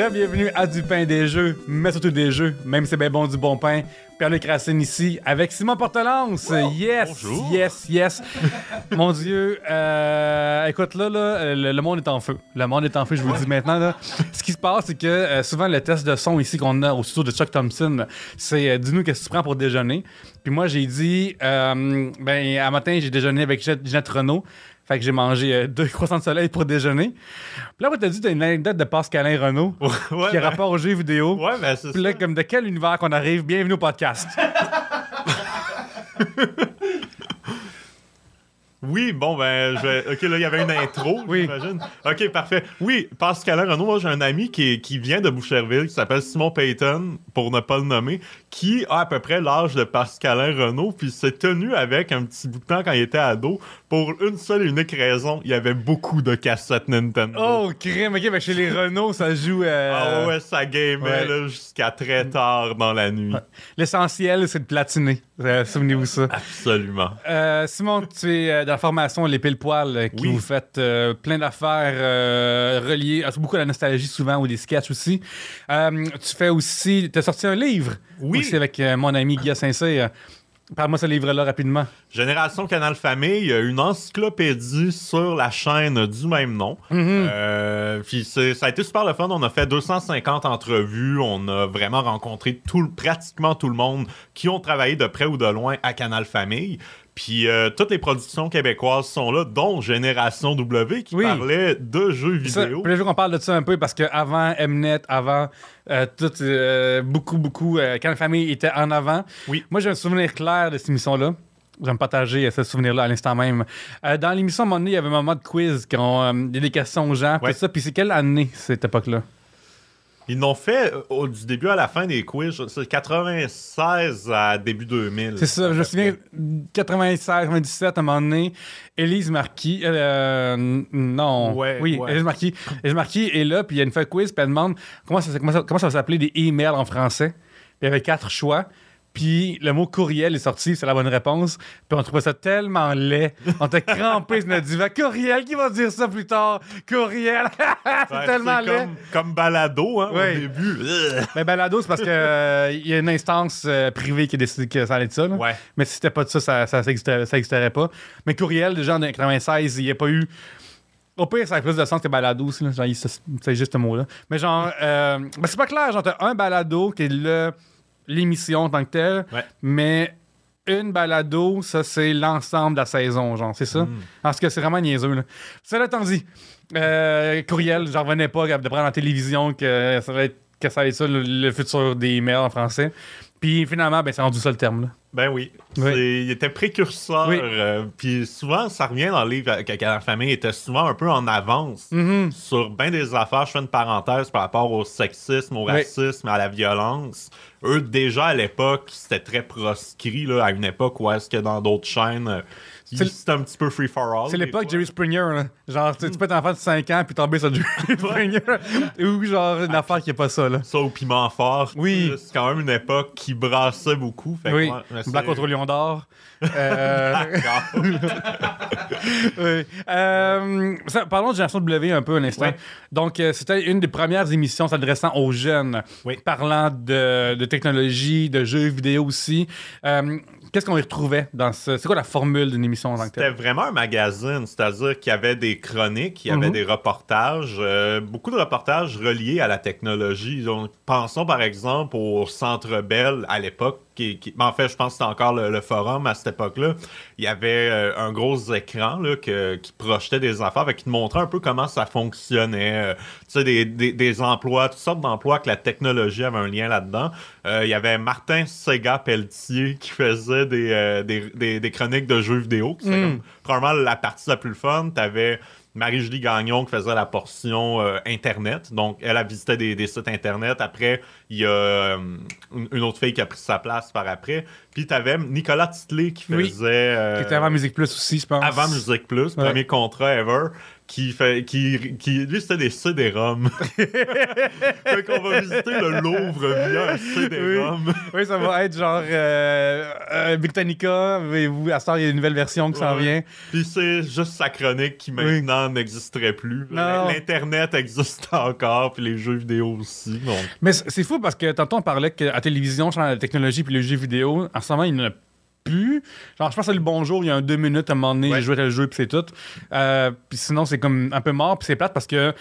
Re-bienvenue à Du pain des jeux, mais surtout des jeux, même si c'est bien bon du bon pain. Pierre-Luc Racine ici, avec Simon Portelance. yes, bonjour. yes, yes. Mon Dieu, euh, écoute, là, là le, le monde est en feu. Le monde est en feu, je vous le dis maintenant. Là. Ce qui se passe, c'est que euh, souvent, le test de son ici qu'on a au studio de Chuck Thompson, c'est euh, dis-nous qu'est-ce que tu prends pour déjeuner. Puis moi, j'ai dit, ben, à matin, j'ai déjeuné avec Ginette Renault. Fait que j'ai mangé euh, deux croissants de soleil pour déjeuner. Puis là, moi, t'as dit, t'as une anecdote de Pascalin Renault ouais, qui a ben- rapport aux jeux vidéo. Ouais, ben c'est Puis là, ça. comme de quel univers qu'on arrive, bienvenue au podcast. Oui, bon, ben, je vais... OK, là, il y avait une intro, Oui. j'imagine. OK, parfait. Oui, Pascal Renaud, moi, j'ai un ami qui, est- qui vient de Boucherville, qui s'appelle Simon Payton, pour ne pas le nommer, qui a à peu près l'âge de Pascalin Renaud, puis s'est tenu avec un petit bout de temps quand il était ado, pour une seule et unique raison, il y avait beaucoup de cassettes Nintendo. Oh, crème, ok, ben chez les Renault, ça joue. euh, Ah ouais, ça gamait ouais. jusqu'à très tard dans la nuit. L'essentiel, c'est de platiner. Euh, Souvenez-vous ça. Absolument. Euh, Simon, tu es euh, dans la formation Les Pile Poil, qui Oui. vous faites plein d'affaires reliées à beaucoup à la nostalgie souvent ou des sketchs aussi. Tu fais aussi, tu as sorti un livre Oui. Aussi avec euh, mon ami Guy Saint-Cyr. Parle-moi de ce livre-là rapidement. Génération Canal Famille, une encyclopédie sur la chaîne du même nom. Euh, puis ça a été super le fun. On a fait 250 entrevues. On a vraiment rencontré tout, pratiquement tout le monde qui ont travaillé de près ou de loin à Canal Famille. Puis euh, toutes les productions québécoises sont là, dont Génération W qui Oui. parlait de jeux vidéo. je veux qu'on parle de ça un peu parce qu'avant Mnet, avant euh, tout, euh, beaucoup, beaucoup, quand la famille était en avant. Oui. Moi, j'ai un souvenir clair de cette émission-là. Je vais me partager ce souvenir-là à l'instant même. Dans l'émission, à un moment donné, il y avait un moment de quiz, quand il y a des questions aux gens, Ouais. tout ça. Puis c'est quelle année, cette époque-là? Ils l'ont fait euh, au- du début à la fin des quiz. C'est 96 à début 2000. C'est ça, je me souviens, 96, 97, à un moment donné, Élise Marquis, euh, non, Ouais, oui, ouais. Élise Marquis, Élise Marquis est là, puis il y a une fois quiz, puis elle demande comment ça, comment ça, comment ça va s'appeler des emails en français. Puis il y avait quatre choix. Puis le mot courriel est sorti, c'est la bonne réponse. Puis on trouvait ça tellement laid. On était crampés sur notre divan. Courriel, qui va dire ça plus tard? Courriel! c'est Ouais, tellement laid. comme, comme balado hein, au début. Mais balado, c'est parce qu'il y a une instance euh, privée qui a décidé que ça allait être ça. là. Ouais. Mais si c'était pas de ça, ça, ça, ça existerait, ça existerait pas. Mais courriel, déjà en 96, il n'y a pas eu. Au pire, ça a plus de sens que balado aussi. c'est juste ce mot-là. Mais genre, euh, ben, c'est pas clair. Genre, t'as un balado qui est le- l'émission en tant que telle. Ouais. Mais une balado, ça, c'est l'ensemble de la saison, genre, c'est ça? Parce que c'est vraiment niaiseux, là. Cela étant dit, euh, courriel, j'en revenais pas de prendre en télévision que ça va être, que ça va être ça, le, le futur des emails en français. Puis finalement, ben, c'est rendu ça le terme, là. Ben oui. Oui. Il était précurseur. Oui. euh, Puis souvent, ça revient dans le livre que la famille était souvent un peu en avance Mhm. sur bien des affaires. Je fais une parenthèse par rapport au sexisme, au Oui. racisme, à la violence. Eux, déjà à l'époque, c'était très proscrit, là, à une époque où est-ce que dans d'autres chaînes, euh, c'était un petit peu free for all. C'est l'époque. Jerry Springer, là. Genre, tu, tu peux être enfant de 5 ans puis tomber sur Jerry Springer. Ou genre une affaire qui est pas ça, là. Ça au piment fort. Oui. C'est quand même une époque qui brassait beaucoup. Fait Oui, c'est- Black contre Lion d'or. Euh, oui. Euh, parlons de Génération W un peu un instant. Ouais. Donc, euh, c'était une des premières émissions s'adressant aux jeunes, Oui. parlant de, de technologie, de jeux vidéo aussi. Qu'est-ce qu'on y retrouvait dans ce. C'est quoi la formule d'une émission en tant que C'était vraiment un magazine, c'est-à-dire qu'il y avait des chroniques, il y avait Mhm. des reportages, euh, beaucoup de reportages reliés à la technologie. Donc, pensons par exemple au Centre Bell à l'époque, qui, qui- ben, en fait, je pense que c'était encore le, le forum à cette époque-là. Il y avait euh, un gros écran là, que- qui projetait des affaires, qui te montrait un peu comment ça fonctionnait. euh, tu sais, des, des- des emplois, toutes sortes d'emplois que la technologie avait un lien là-dedans. Euh, il y avait Martin Sega-Pelletier qui faisait des, des, chroniques de jeux vidéo. qui Mm. comme probablement la partie la plus fun. Marie-Julie Gagnon qui faisait la portion euh, Internet. Donc, elle a visité des, des sites Internet. Après, il y a euh, une, autre fille qui a pris sa place par après. Puis, t'avais Nicolas Titley qui Oui. faisait... euh, Qui était avant Musique Plus aussi, je pense. avant Musique Plus, Ouais. premier contrat ever, qui fait qui, qui lui c'était des CD-ROM. fait qu'on va visiter le Louvre via un CD-ROM. Oui, ça va être genre euh, euh, Britannica, mais vous, à ce temps, il y a une nouvelle version qui s'en Ouais. vient. Puis c'est juste sa chronique qui maintenant n'existerait plus. Non. L'internet existe encore, puis les jeux vidéo aussi. Donc Mais c'est fou parce que tantôt on parlait qu'à la télévision, la technologie puis les jeux vidéo, en ce moment, il n'y en a plus. Genre, je pense à le bonjour, il y a un deux minutes à un moment donné, Ouais. j'ai joué à le jeu puis c'est tout. Euh, puis sinon, c'est comme un peu mort puis c'est plate parce que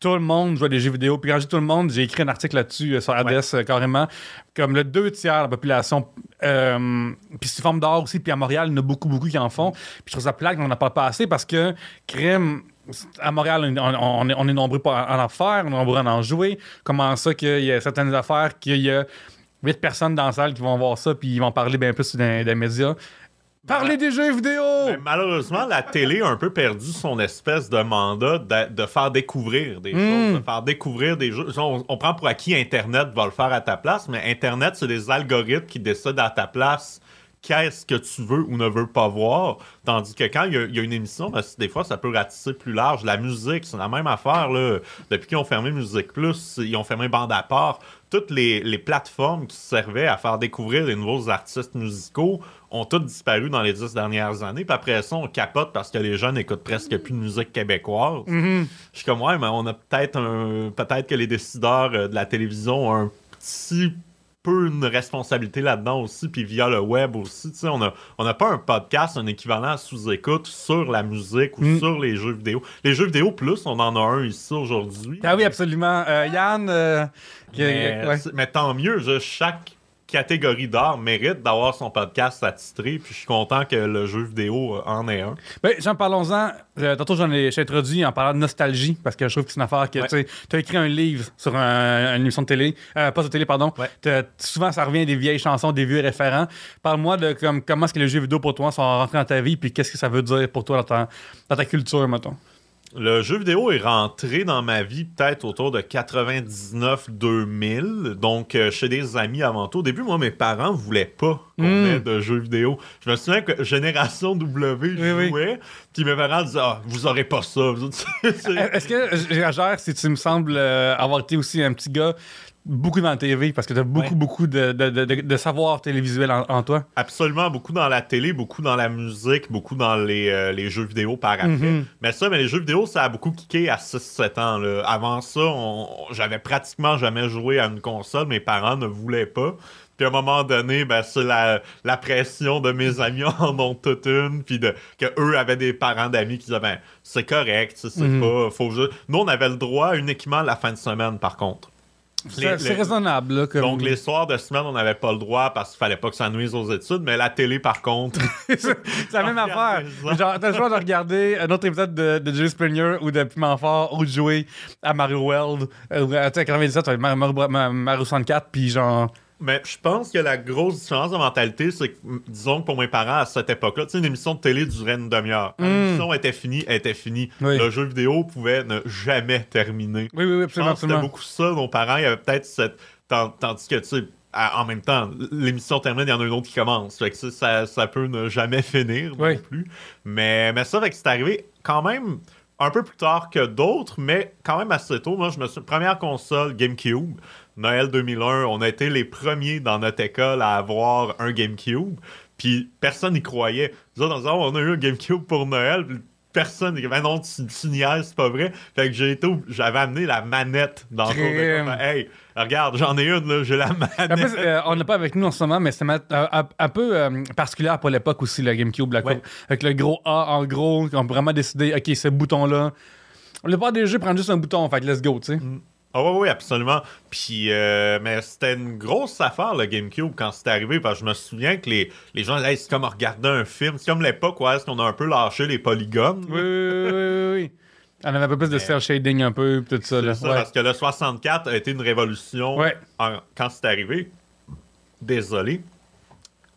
tout le monde joue à des jeux vidéo. Puis quand je dis tout le monde, j'ai écrit un article là-dessus euh, sur Hades euh, carrément. Comme le deux tiers de la population. euh, puis c'est forme d'or aussi. Puis à Montréal, il y en a beaucoup, beaucoup qui en font. Puis je trouve ça plaque, on n'en parle pas assez parce que crime. À Montréal, on, est, on est nombreux à en faire, on est nombreux à en jouer. Comment ça qu'il y a certaines affaires, qu'il y a 8 personnes dans la salle qui vont voir ça, puis ils vont parler bien plus dans les médias. Parlez des jeux vidéo! Mais malheureusement, la télé a un peu perdu son espèce de mandat de, de faire découvrir des choses, de faire découvrir des jeux. On, on prend pour acquis Internet va le faire à ta place, mais Internet, c'est des algorithmes qui décident à ta place qu'est-ce que tu veux ou ne veux pas voir. Tandis que quand il y a, il y a une émission, ben, des fois, ça peut ratisser plus large. La musique, c'est la même affaire. Là. Depuis qu'ils ont fermé Musique Plus, ils ont fermé Bande à part. Toutes les, les plateformes qui servaient à faire découvrir des nouveaux artistes musicaux ont toutes disparu dans les dix dernières années. Puis après ça, on capote parce que les jeunes n'écoutent presque plus de musique québécoise. Je suis comme, ouais, mais on a peut-être un. Peut-être que les décideurs euh, de la télévision ont un petit peu une responsabilité là-dedans aussi, puis via le web aussi. Tu sais, on n'a on a pas un podcast, un équivalent à sous-écoute sur la musique ou Mm. sur les jeux vidéo. Les jeux vidéo plus, on en a un ici aujourd'hui. Ah oui, absolument. Euh, Yann, euh, Mais, ouais. mais tant mieux, je- chaque catégorie d'art mérite d'avoir son podcast attitré, puis je suis content que le jeu vidéo euh, en ait un. Ben, j'en parlons-en. Euh, tantôt, j'en ai, j'ai introduit en parlant de nostalgie, parce que je trouve que c'est une affaire que, Ouais. tu as écrit un livre sur un- une émission de télé, euh, pas de télé, pardon. Ouais. Souvent, ça revient des vieilles chansons, des vieux référents. Parle-moi de comme, comment est-ce que les jeux vidéo pour toi sont rentrés dans ta vie, puis qu'est-ce que ça veut dire pour toi dans ta, dans ta culture, mettons? Le jeu vidéo est rentré dans ma vie peut-être autour de 99-2000, donc euh, chez des amis avant tout. Au début, moi, mes parents voulaient pas qu'on Mm. ait de jeux vidéo. Je me souviens que Génération W Oui, jouait, puis mes parents disaient « Ah, vous aurez pas ça. Est-ce que, gère si tu me sembles euh, avoir été aussi un petit gars beaucoup dans la TV, parce que tu as beaucoup, Ouais. beaucoup de, de, de- de- de savoir télévisuel en, en toi? Absolument, beaucoup dans la télé, beaucoup dans la musique, beaucoup dans les, euh, les jeux vidéo par après. Mhm. Mais ça, mais les jeux vidéo, ça a beaucoup kické à 6-7 ans. là. Avant ça, j'avais pratiquement jamais joué à une console. Mes parents ne voulaient pas. Puis à un moment donné, ben, c'est la, la pression de mes amis en ont toute une. Puis de, que eux avaient des parents d'amis qui disaient ben, c'est correct, c'est Mhm. pas. Faut juste... Nous, on avait le droit uniquement la fin de semaine, par contre. C'est raisonnable. Là, comme... Donc, les soirs de semaine, on n'avait pas le droit parce qu'il fallait pas que ça nuise aux études. Mais la télé, par contre. c'est la même affaire. Genre, t'as le choix de regarder un autre épisode de, de Jerry Springer ou de Piment Fort ou de jouer à Mario World. Euh, tu sais, à 97, ça va être Mario, Mario, Mario- Mario 64, puis genre. Mais je pense que la grosse différence de mentalité, c'est que, disons que pour mes parents, à cette époque-là, tu sais, une émission de télé durait une demi-heure. Quand Mm. L'émission était finie, elle était finie. Oui. Le jeu vidéo pouvait ne jamais terminer. Oui, oui, oui, absolument. c'était beaucoup ça. Nos parents, il y avait peut-être cette... tan- Tandis que, tu sais, en même temps, l'émission termine, il y en a une autre qui commence. Fait que ça, ça, ça peut ne jamais finir Oui. non plus. Mais, mais ça, fait que c'est arrivé quand même un peu plus tard que d'autres, mais quand même assez tôt. Moi, je me suis... Première console, GameCube. Noël 2001, on a été les premiers dans notre école à avoir un GameCube. Puis personne n'y croyait. Nous autres, on on a eu un GameCube pour Noël. Personne ben non, tu, tu niaises, c'est pas vrai. Fait que j'ai été, j'avais amené la manette dans le cours. Hey, regarde, j'en ai une, là, j'ai la manette. Euh, on n'a pas avec nous en ce moment, mais c'est euh, un, un peu euh, particulière pour l'époque aussi, le GameCube. La Ouais. courbe. Avec le gros A en gros, on peut vraiment décider, OK, ce bouton-là. La plupart des jeux prennent juste un bouton, fait que let's go, tu sais. Ah oui, oui, absolument. Puis, euh, mais c'était une grosse affaire, le GameCube, quand c'était arrivé, parce que je me souviens que les, les gens Hey, c'est comme regarder un film. C'est comme l'époque où est-ce qu'on a un peu lâché les polygones. Oui, oui, oui, oui. On avait un peu plus de cell shading un peu, tout ça. C'est Là. ça, Ouais. parce que le 64 a été une révolution Ouais. en- quand c'est arrivé. Désolé.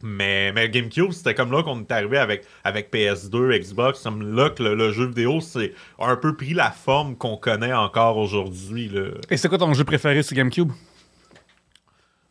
Mais, mais GameCube, c'était comme là qu'on est arrivé avec, avec PS2, Xbox. Comme là que le, le jeu vidéo, c'est un peu pris la forme qu'on connaît encore aujourd'hui. Et c'est quoi ton jeu préféré sur GameCube?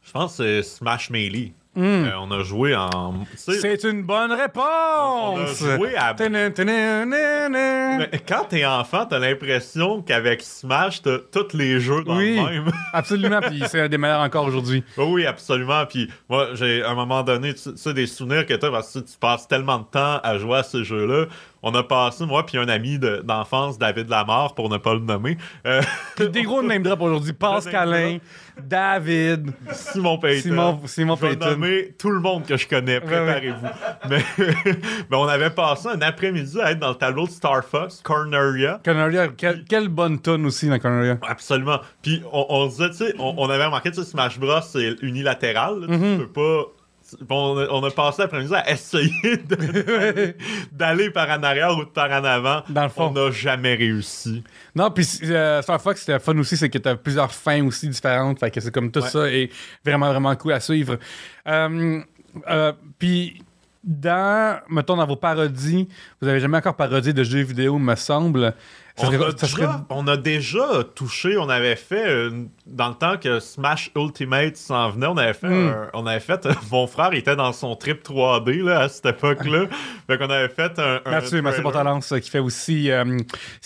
Je pense que c'est Smash Melee. Euh, on a joué en. C'est une bonne on a réponse! joué à. Mais quand t'es enfant, t'as l'impression qu'avec Smash, t'as tous les jeux dans Oui. le même. Absolument, puis c'est un des meilleurs encore aujourd'hui. Oui, absolument. Puis moi, j'ai à un moment donné, tu sais, des souvenirs que t'as parce que tu passes tellement de temps à jouer à ces jeux-là. On a passé, moi, puis un ami de- d'enfance, David Lamar, pour ne pas le nommer, euh, des gros name drop aujourd'hui. Pascalin, David, Simon Payton. Simon, Simon Je vais Payton. nommer tout le monde que je connais, préparez-vous. Mais, mais on avait passé un après-midi à être dans le tableau de Star Fox, Corneria. Cornelia, quelle, quelle bonne tonne aussi dans Cornelia. Absolument. Puis on, on disait, tu sais, on, on avait remarqué, tu sais, Smash Bros, c'est unilatéral. là. Mm-hmm. Tu peux pas. On, a, on a passé l'après-midi à essayer d'aller par en arrière ou par en avant. Dans le fond. On n'a jamais réussi. Non, puis euh, Star Fox, c'était fun aussi, c'est que t'as plusieurs fins aussi différentes. Fait que c'est comme tout Ouais. ça est vraiment, vraiment cool à suivre. Euh, euh, puis dans, mettons, dans vos parodies, vous avez jamais encore parodié de jeux vidéo, me semble. Ça On a, ça serait- déjà, on a déjà touché, on avait fait, euh, dans le temps que Smash Ultimate s'en venait, on avait fait, Mm. un- on avait fait, mon frère était dans son trip 3D là, à cette époque-là. fait qu'on avait fait un. un Mathieu, Portalance, euh, qui fait aussi euh,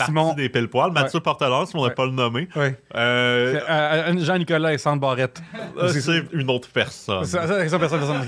Simon. des pile poils Mathieu Portalance, on n'a Ouais. pas le nommé. Ouais. Euh, Euh, euh, Jean-Nicolas et Sandre Barrette. euh, c'est une autre personne. Ça, ça, personne, personne,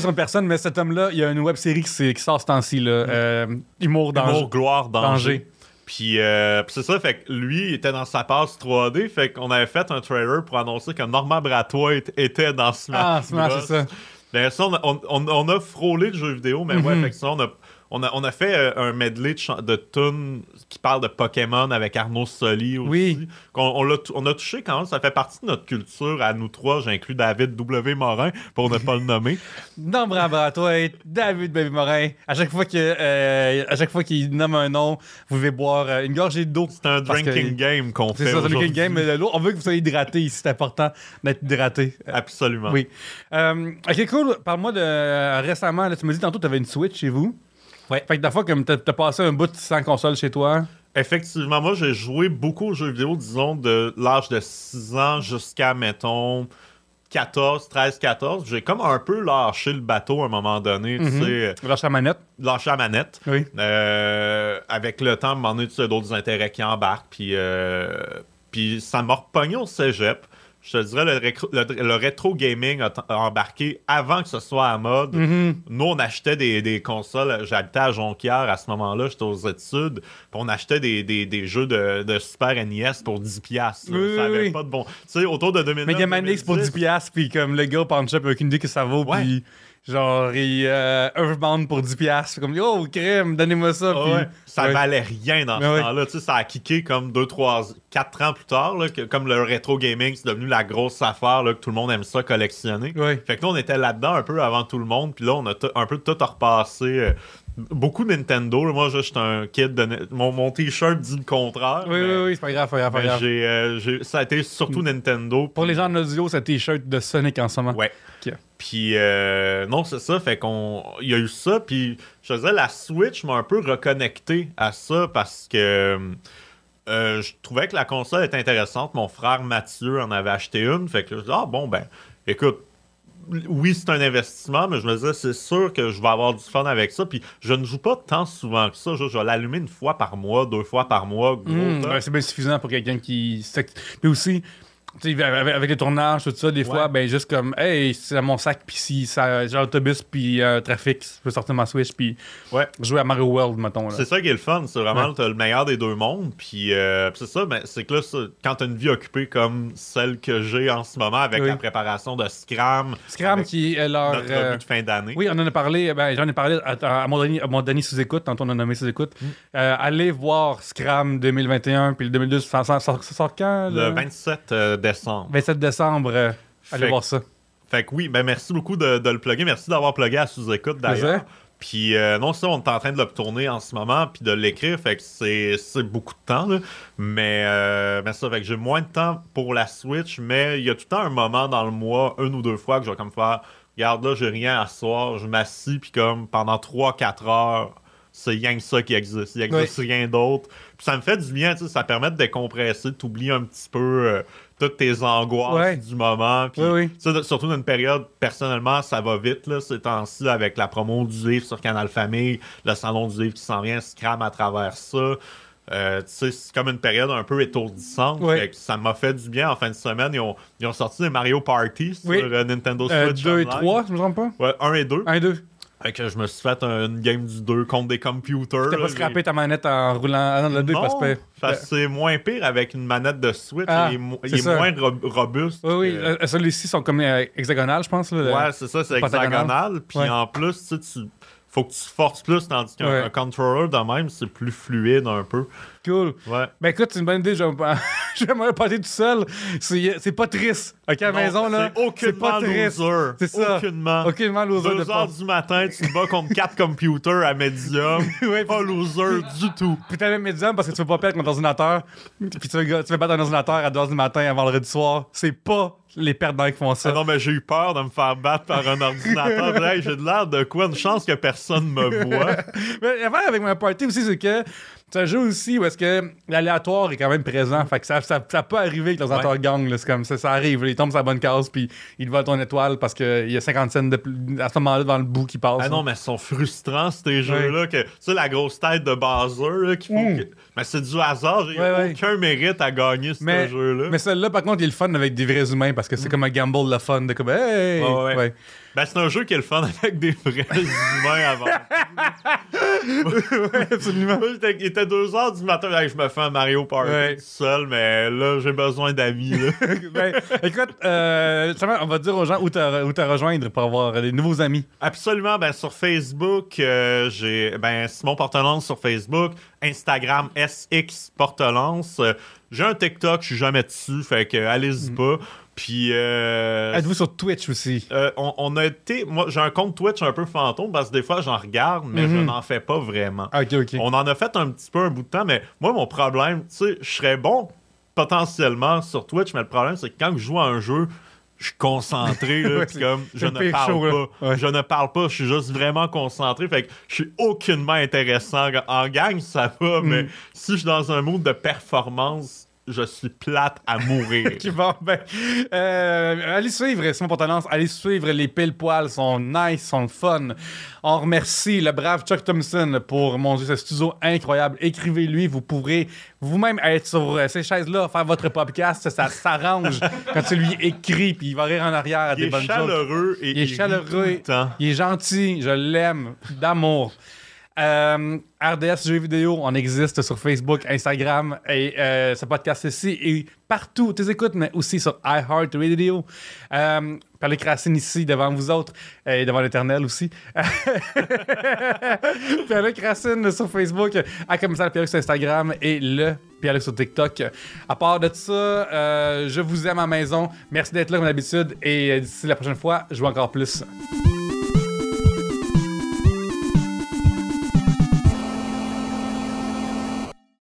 sur une personne, mais cet homme-là, il y a une web série qui, sort ce temps-ci, là. Euh, Humour danger. Humour, gloire, danger. Danger. Puis, euh, puis c'est ça, fait que lui, il était dans sa passe 3D, fait qu'on avait fait un trailer pour annoncer que Norman Brathwaite était dans Smash. Ah, Smash, c'est ça. Ben, ça, on a, on, on- on a frôlé le jeu vidéo, mais ouais, Mhm. fait que ça, on a, on a, on a fait euh, un medley de, de tunes qui parle de Pokémon avec Arnaud Soli aussi. Oui. On, tou- on a touché quand même, ça fait partie de notre culture à nous trois. J'inclus David W. Morin pour ne pas le nommer. Non, bravo à toi, David Baby Morin. À chaque fois que, euh, à chaque fois qu'il nomme un nom, vous devez boire euh, une gorgée d'eau. C'est un que- drinking game qu'on fait C'est ça, le aujourd'hui. game, mais de l'eau. On veut que vous soyez hydraté ici. C'est important d'être hydraté. Absolument. Oui. Euh, ok, cool. Parle-moi de récemment. Là, tu me dis tantôt que tu avais une Switch chez vous. Ouais. Fait que la fois, comme t'as as passé un bout sans console chez toi? Effectivement, moi, j'ai joué beaucoup aux jeux vidéo, disons, de l'âge de 6 ans jusqu'à, mettons, 14, 13, 14. J'ai comme un peu lâché le bateau à un moment donné, tu Mhm. sais, Lâche la manette? lâché la manette. Oui. Euh, avec le temps, à un moment donné, tu as d'autres intérêts qui embarquent, puis, euh, puis ça m'a repogné au cégep. Je te dirais, le, récro- le, le rétro gaming a, embarqué avant que ce soit à mode. Mhm. Nous, on achetait des, des consoles. J'habitais à Jonquière à ce moment-là, j'étais aux études. Puis on achetait des, des, des jeux de, de Super NES pour 10$. piastres, là. Oui, ça avait oui. pas de bon. Tu sais, autour de 2009. Mega Man X pour 10$, 2010, piastres, puis comme le gars pawn shop avec une idée que ça vaut, Ouais. puis genre, il, euh, Earthbound pour 10$, piastres. comme, oh, crème, donnez-moi ça, Ah puis. ouais, ça Ouais. valait rien dans ce Ouais, temps-là. Tu sais, ça a kické comme 2, 3, 4 ans plus tard. Là, que, comme le rétro gaming, c'est devenu la grosse affaire là, que tout le monde aime ça collectionner. Fait que nous, on était là-dedans un peu avant tout le monde. Puis là, on a un peu tout repassé. euh, beaucoup Nintendo. Moi, je suis un kid de. Mon, mon t-shirt dit le contraire. Oui, mais- oui, oui, c'est pas grave, pas grave, j'ai, euh, ça a été surtout Nintendo. Pour les gens de l'audio, c'est un t-shirt de Sonic en ce moment. Ouais. Puis euh, non, c'est ça. Fait qu'on. Il y a eu ça. Puis je te disais, la Switch m'a un peu reconnecté à ça parce que. euh, je trouvais que la console était intéressante. Mon frère Mathieu en avait acheté une. Fait que je dis, ah bon, ben, écoute, oui, c'est un investissement, mais je me disais, c'est sûr que je vais avoir du fun avec ça. Puis je ne joue pas tant souvent que ça. Je, je vais l'allumer une fois par mois, deux fois par mois. Mmh, ouais, c'est bien suffisant pour quelqu'un qui. Puis aussi, avec, les tournages, tout ça, des fois, ben juste comme, hey, c'est mon sac, puis si ça, j'ai l'autobus, puis euh, trafic, je peux sortir ma Switch, puis Ouais. jouer à Mario World, mettons. Là. C'est ça qui est le fun, c'est vraiment Ouais. t'as le meilleur des deux mondes. Puis euh, c'est ça, ben, c'est que là, quand t'as une vie occupée comme celle que j'ai en ce moment avec Oui. la préparation de Scram, Scram qui est leur. notre euh, de fin d'année. Oui, on en a parlé, ben, j'en ai parlé à, à mon dernier, sous-écoute, tantôt on a nommé sous-écoute. Mm. Euh, allez voir Scram 2021, puis le 2012, ça, sort quand? Le là? 27 euh, décembre. 27 décembre, euh, allez voir ça. Fait que oui, ben merci beaucoup de, de le plugger. Merci d'avoir plugué à sous-écoute d'ailleurs. Puis euh, non, ça, on est en train de le tourner en ce moment, puis de l'écrire, fait que c'est beaucoup de temps, là. Mais, euh, mais ça, fait que j'ai moins de temps pour la Switch, mais il y a tout le temps un moment dans le mois, une ou deux fois, que je vais comme faire, regarde là, j'ai rien à soir, je m'assis, puis comme pendant 3-4 heures, c'est rien que ça qui existe. Il n'existe rien d'autre. Puis ça me fait du bien, tu sais, ça permet de décompresser, de t'oublier un petit peu euh, toutes tes angoisses Ouais. du moment. Puis, Oui, oui. surtout dans une période, personnellement, ça va vite, là, ces temps-ci, avec la promo du livre sur Canal Famille, le salon du livre qui s'en vient, Scram à travers ça. Euh, tu sais, c'est comme une période un peu étourdissante. Ouais. Fait que ça m'a fait du bien en fin de semaine. Ils ont, ils ont sorti des Mario Party sur euh, Nintendo Euh, Switch. 2 et Online. 3, je me trompe pas? Ouais, 1 et 2. 1 et 2. Fait que je me suis fait un- une game du 2 contre des computers. T'as pas scrappé ta manette en roulant. Non, le 2 est pas non, super. parce que c'est moins pire avec une manette de Switch. Ah, il est, il est moins ro- robuste. Oui, oui. que- euh, Ceux-ci sont comme euh, hexagonales, je pense. Là, Ouais, c'est ça, c'est hexagonal. Puis Ouais. en plus, tu sais, tu faut que tu forces plus, tandis qu'un Ouais. controller de même, c'est plus fluide un peu. Cool. Ouais. Ben écoute, c'est une bonne idée. Je vais me partir tout seul. C'est pas triste. Ok, à la maison, là? C'est pas triste. loser. C'est ça. Aucunement. Aucunement loser de Deux heures pas. du matin, tu te bats contre quatre computers à médium. Ouais, pas loser du tout. Puis t'as même médium parce que tu veux pas perdre contre ordinateur. Puis tu veux, tu veux battre un ordinateur à 2h du matin avant le vendredi soir. C'est pas les perdants qui font ça. Ah non, mais j'ai eu peur de me faire battre par un ordinateur. Hey, j'ai de l'air de quoi? Une chance que personne me voit. Mais l'affaire avec ma party aussi, c'est que c'est un jeu aussi où est-ce que l'aléatoire est quand même présent. Fait que ça, ça, ça peut arriver que l'ordinateur gagne. là. C'est comme ça, ça arrive. là. Il tombe sur la bonne case, puis il vole ton étoile parce qu'il y a 50 cents de à ce moment-là dans le bout qui passe. Ah non, mais ils sont frustrants, ces jeux-là. Que, tu sais, la grosse tête de Bowser, là, qu'il faut Mm. que- Mais c'est du hasard. Il n'y a Ouais, ouais. aucun mérite à gagner ce Mais- jeu-là. Mais celui-là, par contre, il est le fun avec des vrais humains parce que c'est comme un gamble le fun de comme hey! Ouais, ouais. Ouais. Ben, c'est un jeu qui est le fun avec des vrais humains avant. Ouais, absolument. Moi, j'étais- il était 2h du matin, là, je me fais un Mario Party Ouais. tout seul, mais là, j'ai besoin d'amis. là. Ben, écoute, euh, justement, on va dire aux gens où te, où te rejoindre pour avoir des nouveaux amis. Absolument, ben sur Facebook, euh, j'ai ben Simon Portelance sur Facebook, Instagram SX Portelance. Euh, j'ai un TikTok, je suis jamais dessus, fait que allez-y pas. Puis euh, Êtes-vous sur Twitch aussi? euh, on, on a été, moi j'ai un compte Twitch un peu fantôme parce que des fois j'en regarde, mais je Mhm. n'en fais pas vraiment. Ok, ok. On en a fait un petit peu un bout de temps, mais moi mon problème, tu sais, je serais bon potentiellement sur Twitch, mais le problème c'est que quand je joue à un jeu, je suis concentré, là, Ouais, comme je ne parle show, pas, Ouais. je ne parle pas, je suis juste vraiment concentré, fait que je suis aucunement intéressant. En gang, ça va, Mm. mais si je suis dans un mood de performance, je suis plate à mourir. Qui va, ben, euh, allez suivre Simon Portalance, allez suivre les pile poils, sont nice, sont fun. On remercie le brave Chuck Thompson pour mon Dieu, ce studio incroyable. Écrivez-lui, vous pourrez vous-même être sur euh, ces chaises-là, faire votre podcast, ça s'arrange quand tu lui écris, puis il va rire en arrière à Il des est bonnes choses. chaleureux et Il est chaleureux. Il est gentil, je l'aime, d'amour. Euh, RDS Jeux vidéo, on existe sur Facebook, Instagram et euh, ce podcast ici et partout, tes écoutes, mais aussi sur iHeartRadio. Euh, par les Racine ici devant vous autres et devant l'éternel aussi. Pierre-Luc Racine sur Facebook, à commissaire Pierre-Luc sur Instagram et le Pierre-Luc sur TikTok. À part de ça, euh, je vous aime à la maison. Merci d'être là comme d'habitude et euh, d'ici la prochaine fois, je vous encore plus.